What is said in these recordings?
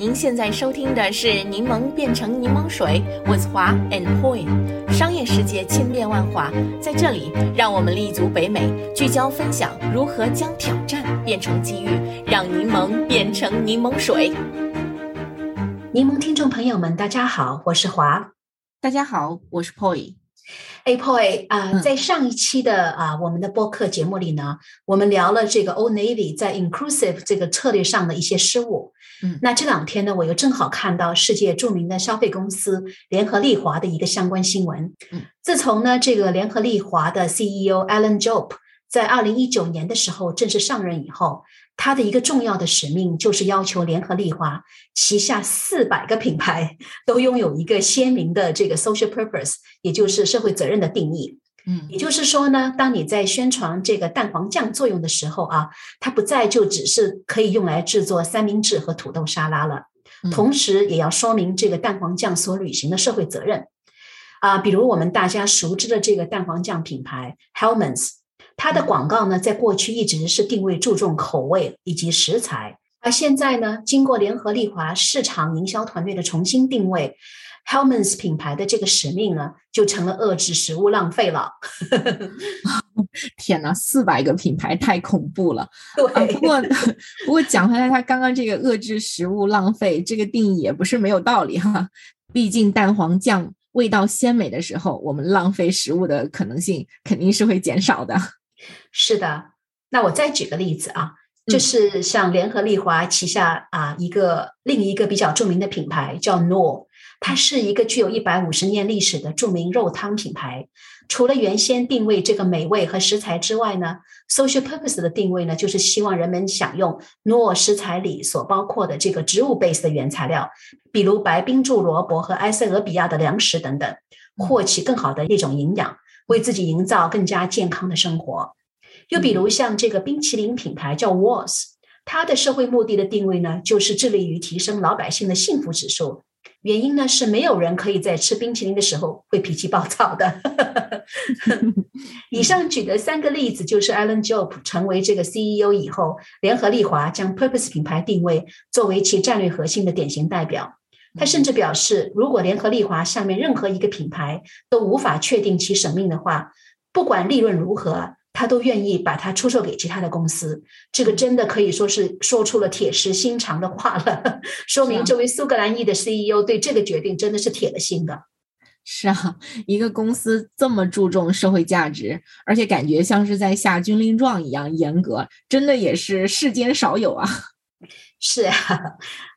您现在收听的是《柠檬变成柠檬水》，with 华 and Poi。商业世界千变万化，在这里，让我们立足北美，聚焦分享如何将挑战变成机遇，让柠檬变成柠檬水。柠檬听众朋友们，大家好，我是华。大家好，我是 Poi。哎，Poi 啊，在上一期的啊我们的播客节目里呢，我们聊了这个 Old Navy 在 inclusive 这个策略上的一些失误。嗯，那这两天呢，我又正好看到世界著名的消费公司联合利华的一个相关新闻。嗯，自从呢这个联合利华的 CEO Alan Jope 在二零一九年的时候正式上任以后。他的一个重要的使命就是要求联合利华旗下四百个品牌 都拥有一个鲜明的这个 social purpose，也就是社会责任的定义。嗯，也就是说呢，当你在宣传这个蛋黄酱作用的时候啊，它不再就只是可以用来制作三明治和土豆沙拉了，同时也要说明这个蛋黄酱所履行的社会责任。啊，比如我们大家熟知的这个蛋黄酱品牌 Hellmann's。它的广告呢，在过去一直是定位注重口味以及食材，而现在呢，经过联合利华市场营销团队的重新定位，Hellmann's 品牌的这个使命呢，就成了遏制食物浪费了。天哪，四百个品牌太恐怖了。对，不过 不过讲回来，他刚刚这个遏制食物浪费这个定义也不是没有道理哈。毕竟蛋黄酱味道鲜美的时候，我们浪费食物的可能性肯定是会减少的。是的，那我再举个例子啊，就是像联合利华旗下啊一个另一个比较著名的品牌叫 Knorr，它是一个具有一百五十年历史的著名肉汤品牌。除了原先定位这个美味和食材之外呢，social purpose 的定位呢，就是希望人们享用 Knorr 食材里所包括的这个植物 base 的原材料，比如白冰柱萝卜和埃塞俄比亚的粮食等等，获取更好的一种营养。为自己营造更加健康的生活，又比如像这个冰淇淋品牌叫 Wars，它的社会目的的定位呢，就是致力于提升老百姓的幸福指数。原因呢是没有人可以在吃冰淇淋的时候会脾气暴躁的。以上举的三个例子，就是 Alan Job 成为这个 CEO 以后，联合利华将 Purpose 品牌定位作为其战略核心的典型代表。他甚至表示，如果联合利华下面任何一个品牌都无法确定其使命的话，不管利润如何，他都愿意把它出售给其他的公司。这个真的可以说是说出了铁石心肠的话了，说明这位苏格兰裔的 CEO 对这个决定真的是铁了心的。是啊，一个公司这么注重社会价值，而且感觉像是在下军令状一样严格，真的也是世间少有啊。是啊，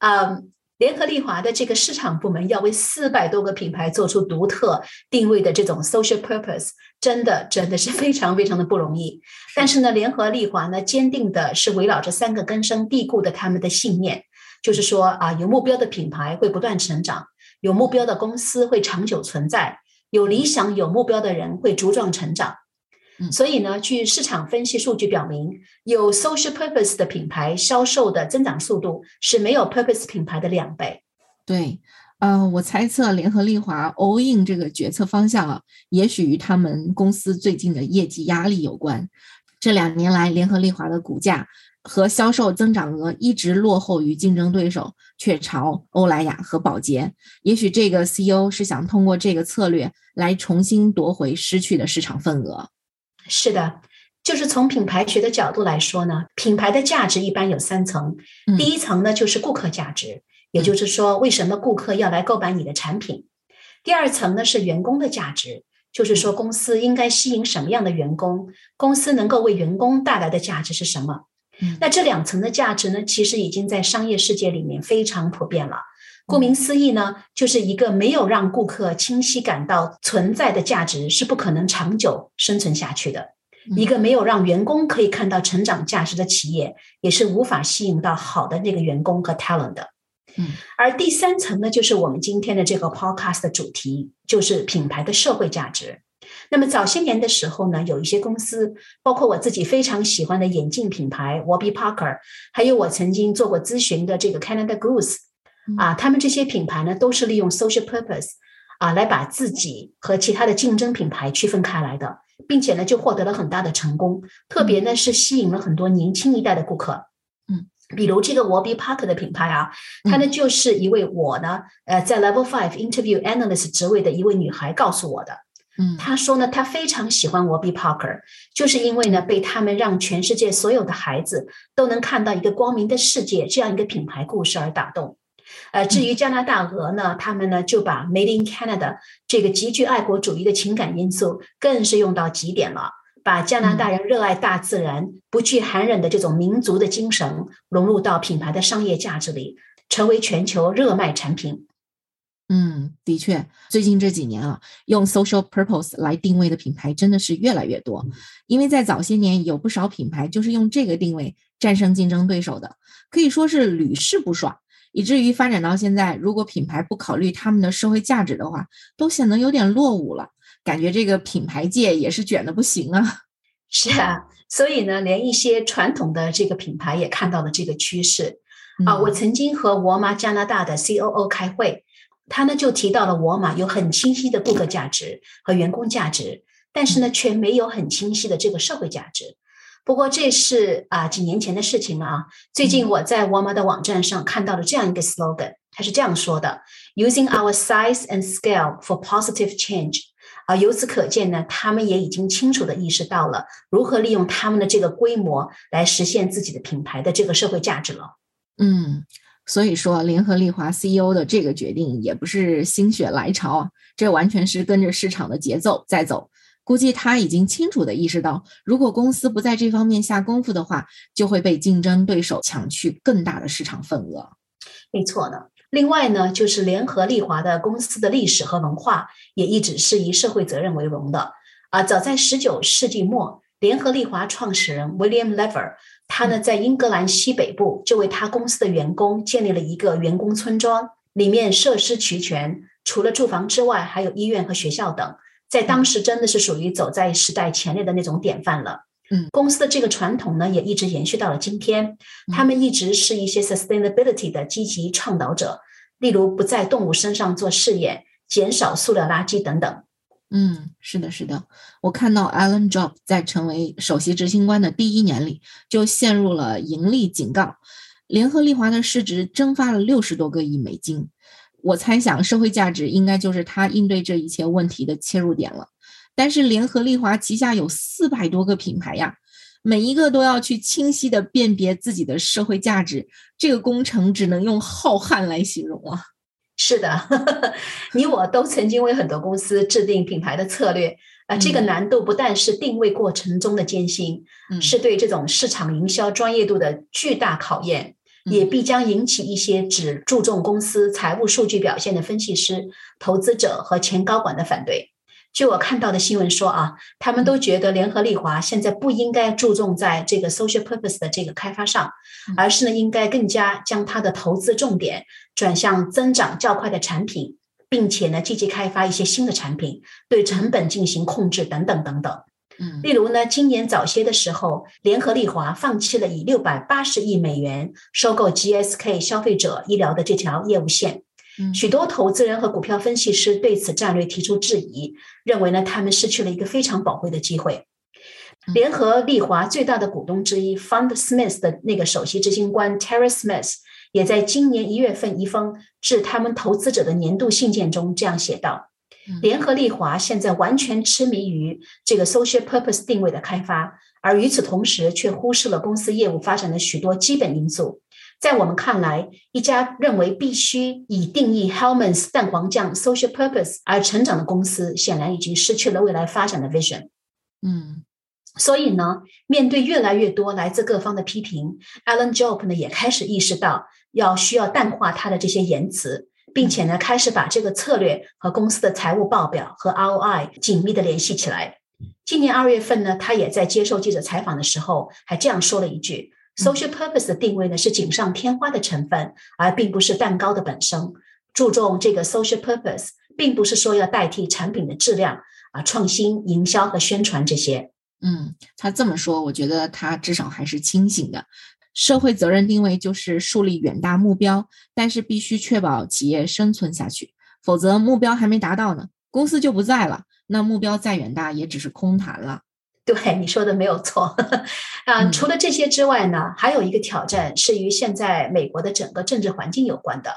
嗯。联合利华的这个市场部门要为四百多个品牌做出独特定位的这种 social purpose，真的真的是非常非常的不容易。但是呢，联合利华呢，坚定的是围绕着三个根深蒂固的他们的信念，就是说啊，有目标的品牌会不断成长，有目标的公司会长久存在，有理想有目标的人会茁壮成长。所以呢，据市场分析数据表明，有 social purpose 的品牌销售的增长速度是没有 purpose 品牌的两倍。对，呃，我猜测联合利华 all in 这个决策方向啊，也许与他们公司最近的业绩压力有关。这两年来，联合利华的股价和销售增长额一直落后于竞争对手雀巢、欧莱雅和宝洁。也许这个 CEO 是想通过这个策略来重新夺回失去的市场份额。是的，就是从品牌学的角度来说呢，品牌的价值一般有三层。第一层呢，就是顾客价值，也就是说，为什么顾客要来购买你的产品。第二层呢，是员工的价值，就是说公司应该吸引什么样的员工，公司能够为员工带来的价值是什么。那这两层的价值呢，其实已经在商业世界里面非常普遍了。顾名思义呢，就是一个没有让顾客清晰感到存在的价值，是不可能长久生存下去的。一个没有让员工可以看到成长价值的企业，也是无法吸引到好的那个员工和 talent 的。嗯，而第三层呢，就是我们今天的这个 podcast 的主题，就是品牌的社会价值。那么早些年的时候呢，有一些公司，包括我自己非常喜欢的眼镜品牌 Warby Parker，还有我曾经做过咨询的这个 Canada Goose。啊，他们这些品牌呢，都是利用 social purpose 啊，来把自己和其他的竞争品牌区分开来的，并且呢，就获得了很大的成功。特别呢，是吸引了很多年轻一代的顾客。嗯，比如这个 Warby Parker 的品牌啊，它呢就是一位我呢，呃，在 Level Five Interview Analyst 职位的一位女孩告诉我的。嗯，她说呢，她非常喜欢 Warby Parker，就是因为呢，被他们让全世界所有的孩子都能看到一个光明的世界这样一个品牌故事而打动。呃，至于加拿大鹅呢，他们呢就把 Made in Canada 这个极具爱国主义的情感因素更是用到极点了。把加拿大人热爱大自然、不惧寒冷的这种民族的精神融入到品牌的商业价值里，成为全球热卖产品。嗯，的确，最近这几年啊，用 social purpose 来定位的品牌真的是越来越多。因为在早些年，有不少品牌就是用这个定位战胜竞争对手的，可以说是屡试不爽。以至于发展到现在，如果品牌不考虑他们的社会价值的话，都显得有点落伍了。感觉这个品牌界也是卷的不行啊！是啊，所以呢，连一些传统的这个品牌也看到了这个趋势啊。我曾经和沃尔玛加拿大的 COO 开会，他呢就提到了沃尔玛有很清晰的顾客价值和员工价值，但是呢却没有很清晰的这个社会价值。不过这是啊几年前的事情了啊。最近我在沃尔玛的网站上看到了这样一个 slogan，它是这样说的：“Using our size and scale for positive change。”啊，由此可见呢，他们也已经清楚的意识到了如何利用他们的这个规模来实现自己的品牌的这个社会价值了。嗯，所以说联合利华 CEO 的这个决定也不是心血来潮啊，这完全是跟着市场的节奏在走。估计他已经清楚的意识到，如果公司不在这方面下功夫的话，就会被竞争对手抢去更大的市场份额。没错呢。另外呢，就是联合利华的公司的历史和文化也一直是以社会责任为荣的啊。早在十九世纪末，联合利华创始人 William Lever，他呢在英格兰西北部就为他公司的员工建立了一个员工村庄，里面设施齐全，除了住房之外，还有医院和学校等，在当时真的是属于走在时代前列的那种典范了。嗯，公司的这个传统呢，也一直延续到了今天。他们一直是一些 sustainability 的积极倡导者，例如不在动物身上做试验、减少塑料垃圾等等。嗯，是的，是的。我看到 Alan Job 在成为首席执行官的第一年里，就陷入了盈利警告。联合利华的市值蒸发了六十多个亿美金。我猜想，社会价值应该就是他应对这一切问题的切入点了。但是联合利华旗下有四百多个品牌呀，每一个都要去清晰的辨别自己的社会价值，这个工程只能用浩瀚来形容啊。是的，你我都曾经为很多公司制定品牌的策略啊，这个难度不但是定位过程中的艰辛，是对这种市场营销专业度的巨大考验，也必将引起一些只注重公司财务数据表现的分析师、投资者和前高管的反对。据我看到的新闻说啊，他们都觉得联合利华现在不应该注重在这个 social purpose 的这个开发上，而是呢应该更加将它的投资重点转向增长较快的产品，并且呢积极开发一些新的产品，对成本进行控制等等等等。嗯，例如呢，今年早些的时候，联合利华放弃了以六百八十亿美元收购 GSK 消费者医疗的这条业务线。许多投资人和股票分析师对此战略提出质疑，认为呢他们失去了一个非常宝贵的机会。联合利华最大的股东之一 Fund Smith 的那个首席执行官 Terry Smith 也在今年一月份一封致他们投资者的年度信件中这样写道：“联合利华现在完全痴迷于这个 social purpose 定位的开发，而与此同时却忽视了公司业务发展的许多基本因素。”在我们看来，一家认为必须以定义 Hellman's 蛋黄酱 social purpose 而成长的公司，显然已经失去了未来发展的 vision。嗯，所以呢，面对越来越多来自各方的批评，Alan Job 呢也开始意识到要需要淡化他的这些言辞，并且呢开始把这个策略和公司的财务报表和 ROI 紧密的联系起来。今年二月份呢，他也在接受记者采访的时候还这样说了一句。Social purpose 的定位呢是锦上添花的成分，而并不是蛋糕的本身。注重这个 social purpose，并不是说要代替产品的质量啊、创新、营销和宣传这些。嗯，他这么说，我觉得他至少还是清醒的。社会责任定位就是树立远大目标，但是必须确保企业生存下去，否则目标还没达到呢，公司就不在了，那目标再远大也只是空谈了。对你说的没有错，啊，除了这些之外呢，还有一个挑战是与现在美国的整个政治环境有关的。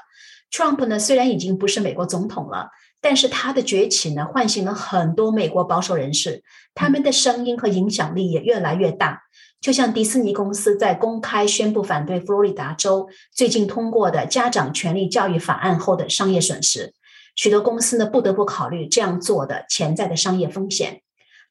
Trump 呢，虽然已经不是美国总统了，但是他的崛起呢，唤醒了很多美国保守人士，他们的声音和影响力也越来越大。就像迪士尼公司在公开宣布反对佛罗里达州最近通过的家长权利教育法案后的商业损失，许多公司呢不得不考虑这样做的潜在的商业风险。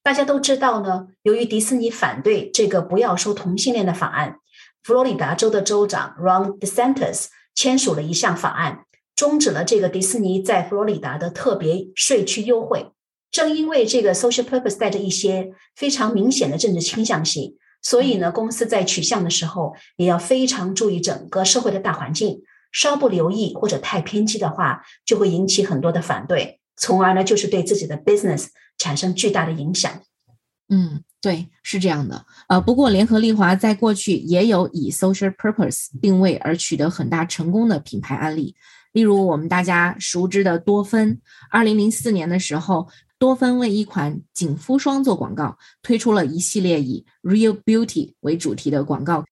大家都知道呢，由于迪士尼反对这个不要收同性恋的法案，佛罗里达州的州长 Ron DeSantis 签署了一项法案，终止了这个迪士尼在佛罗里达的特别税区优惠。正因为这个 social purpose 带着一些非常明显的政治倾向性。所以呢，公司在取向的时候也要非常注意整个社会的大环境，稍不留意或者太偏激的话，就会引起很多的反对，从而呢就是对自己的 business 产生巨大的影响。嗯，对，是这样的。呃，不过联合利华在过去也有以 social purpose 定位而取得很大成功的品牌案例，例如我们大家熟知的多芬，二零零四年的时候。多芬为一款紧肤霜做广告，推出了一系列以 Real Beauty 为主题的广告。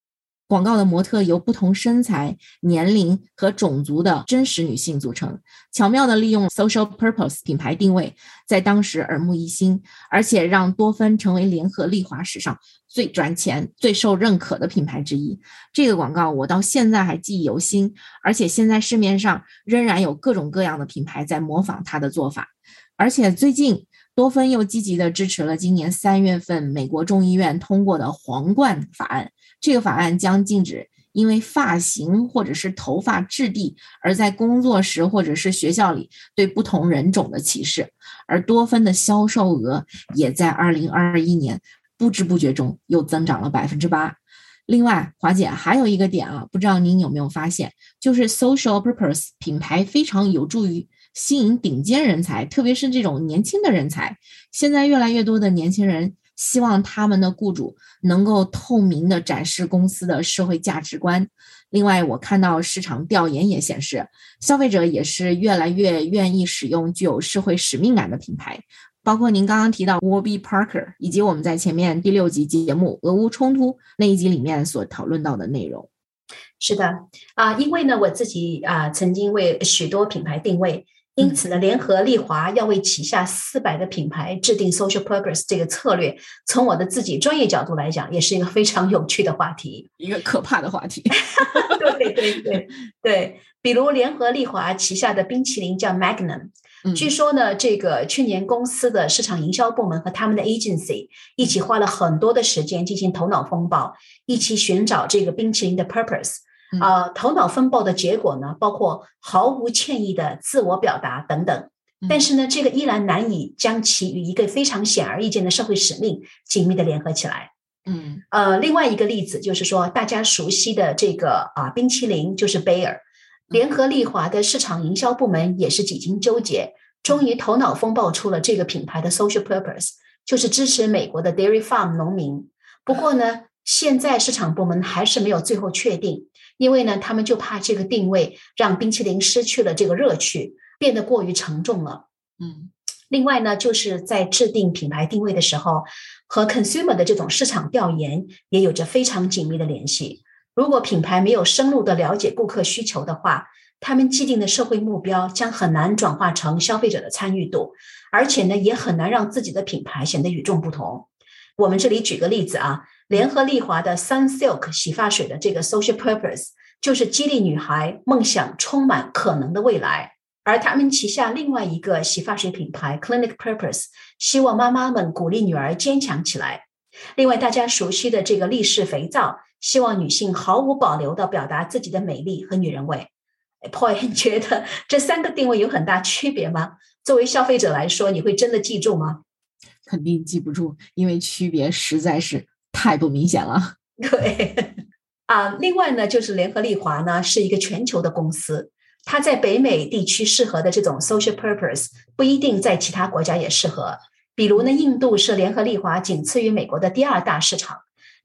广告的模特由不同身材、年龄和种族的真实女性组成，巧妙地利用 social purpose 品牌定位，在当时耳目一新，而且让多芬成为联合利华史上最赚钱、最受认可的品牌之一。这个广告我到现在还记忆犹新，而且现在市面上仍然有各种各样的品牌在模仿它的做法。而且最近，多芬又积极地支持了今年三月份美国众议院通过的皇冠法案。这个法案将禁止因为发型或者是头发质地而在工作时或者是学校里对不同人种的歧视。而多芬的销售额也在二零二一年不知不觉中又增长了百分之八。另外，华姐还有一个点啊，不知道您有没有发现，就是 social purpose 品牌非常有助于。吸引顶尖人才，特别是这种年轻的人才。现在越来越多的年轻人希望他们的雇主能够透明的展示公司的社会价值观。另外，我看到市场调研也显示，消费者也是越来越愿意使用具有社会使命感的品牌。包括您刚刚提到 Warby Parker，以及我们在前面第六集节目俄乌冲突那一集里面所讨论到的内容。是的，啊，因为呢，我自己啊曾经为许多品牌定位。因此呢，联合利华要为旗下四百个品牌制定 social progress 这个策略，从我的自己专业角度来讲，也是一个非常有趣的话题，一个可怕的话题。对对对对，比如联合利华旗下的冰淇淋叫 Magnum，据说呢，这个去年公司的市场营销部门和他们的 agency 一起花了很多的时间进行头脑风暴，一起寻找这个冰淇淋的 purpose。啊，头脑风暴的结果呢，包括毫无歉意的自我表达等等。但是呢，这个依然难以将其与一个非常显而易见的社会使命紧密的联合起来。嗯，呃，另外一个例子就是说，大家熟悉的这个啊，冰淇淋就是贝尔。联合利华的市场营销部门也是几经纠结，终于头脑风暴出了这个品牌的 social purpose，就是支持美国的 dairy farm 农民。不过呢，现在市场部门还是没有最后确定。因为呢，他们就怕这个定位让冰淇淋失去了这个乐趣，变得过于沉重了。嗯，另外呢，就是在制定品牌定位的时候，和 consumer 的这种市场调研也有着非常紧密的联系。如果品牌没有深入的了解顾客需求的话，他们既定的社会目标将很难转化成消费者的参与度，而且呢，也很难让自己的品牌显得与众不同。我们这里举个例子啊。联合利华的 Sun Silk 洗发水的这个 social purpose 就是激励女孩梦想充满可能的未来，而他们旗下另外一个洗发水品牌 Clinic Purpose 希望妈妈们鼓励女儿坚强起来。另外，大家熟悉的这个力士肥皂，希望女性毫无保留地表达自己的美丽和女人味。Paul，你觉得这三个定位有很大区别吗？作为消费者来说，你会真的记住吗？肯定记不住，因为区别实在是。太不明显了。对啊，另外呢，就是联合利华呢是一个全球的公司，它在北美地区适合的这种 social purpose 不一定在其他国家也适合。比如呢，印度是联合利华仅次于美国的第二大市场。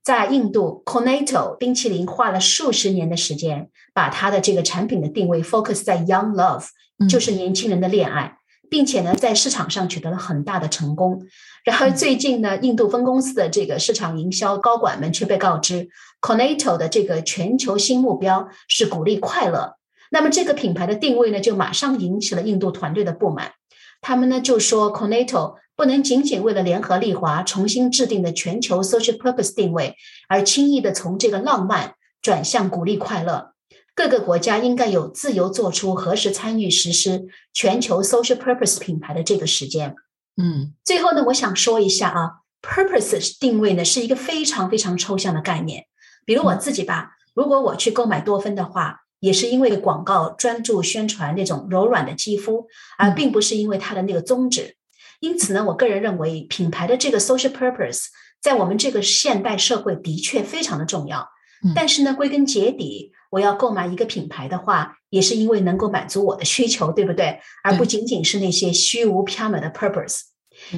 在印度，Cornetto 冰淇淋花了数十年的时间，把它的这个产品的定位 focus 在 young love，就是年轻人的恋爱。并且呢，在市场上取得了很大的成功。然而最近呢，印度分公司的这个市场营销高管们却被告知，Cornetto 的这个全球新目标是鼓励快乐。那么这个品牌的定位呢，就马上引起了印度团队的不满。他们呢就说，Cornetto 不能仅仅为了联合利华重新制定的全球 social purpose 定位，而轻易的从这个浪漫转向鼓励快乐。各个国家应该有自由做出何时参与实施全球 social purpose 品牌的这个时间。嗯，最后呢，我想说一下啊，purpose 定位呢是一个非常非常抽象的概念。比如我自己吧，如果我去购买多芬的话，也是因为广告专注宣传那种柔软的肌肤，而并不是因为它的那个宗旨。因此呢，我个人认为品牌的这个 social purpose 在我们这个现代社会的确非常的重要。但是呢，归根结底。我要购买一个品牌的话，也是因为能够满足我的需求，对不对？而不仅仅是那些虚无缥缈的 purpose。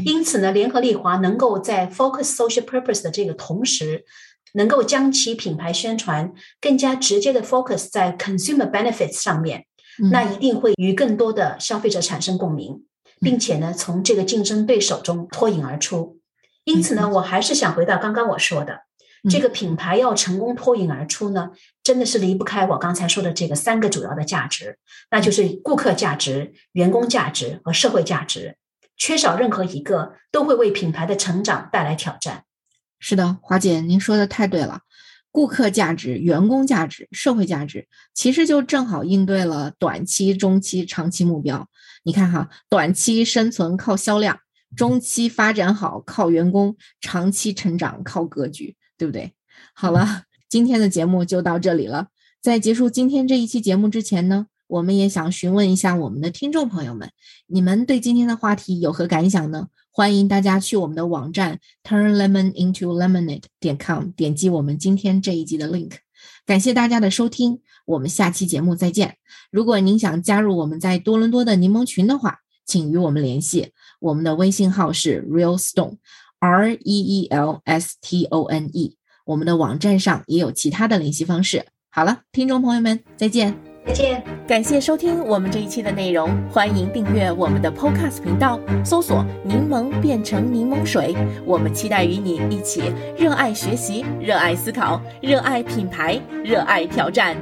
因此呢，联合利华能够在 focus social purpose 的这个同时，能够将其品牌宣传更加直接的 focus 在 consumer benefits 上面，那一定会与更多的消费者产生共鸣，并且呢，从这个竞争对手中脱颖而出。因此呢，我还是想回到刚刚我说的。这个品牌要成功脱颖而出呢，真的是离不开我刚才说的这个三个主要的价值，那就是顾客价值、员工价值和社会价值。缺少任何一个，都会为品牌的成长带来挑战。是的，华姐，您说的太对了。顾客价值、员工价值、社会价值，其实就正好应对了短期、中期、长期目标。你看哈，短期生存靠销量，中期发展好靠员工，长期成长靠格局。对不对？好了，今天的节目就到这里了。在结束今天这一期节目之前呢，我们也想询问一下我们的听众朋友们，你们对今天的话题有何感想呢？欢迎大家去我们的网站 turnlemonintolemonade 点 com 点击我们今天这一集的 link。感谢大家的收听，我们下期节目再见。如果您想加入我们在多伦多的柠檬群的话，请与我们联系，我们的微信号是 realstone。R E E L S T O N E，我们的网站上也有其他的联系方式。好了，听众朋友们，再见，再见，感谢收听我们这一期的内容，欢迎订阅我们的 Podcast 频道，搜索“柠檬变成柠檬水”。我们期待与你一起热爱学习，热爱思考，热爱品牌，热爱挑战。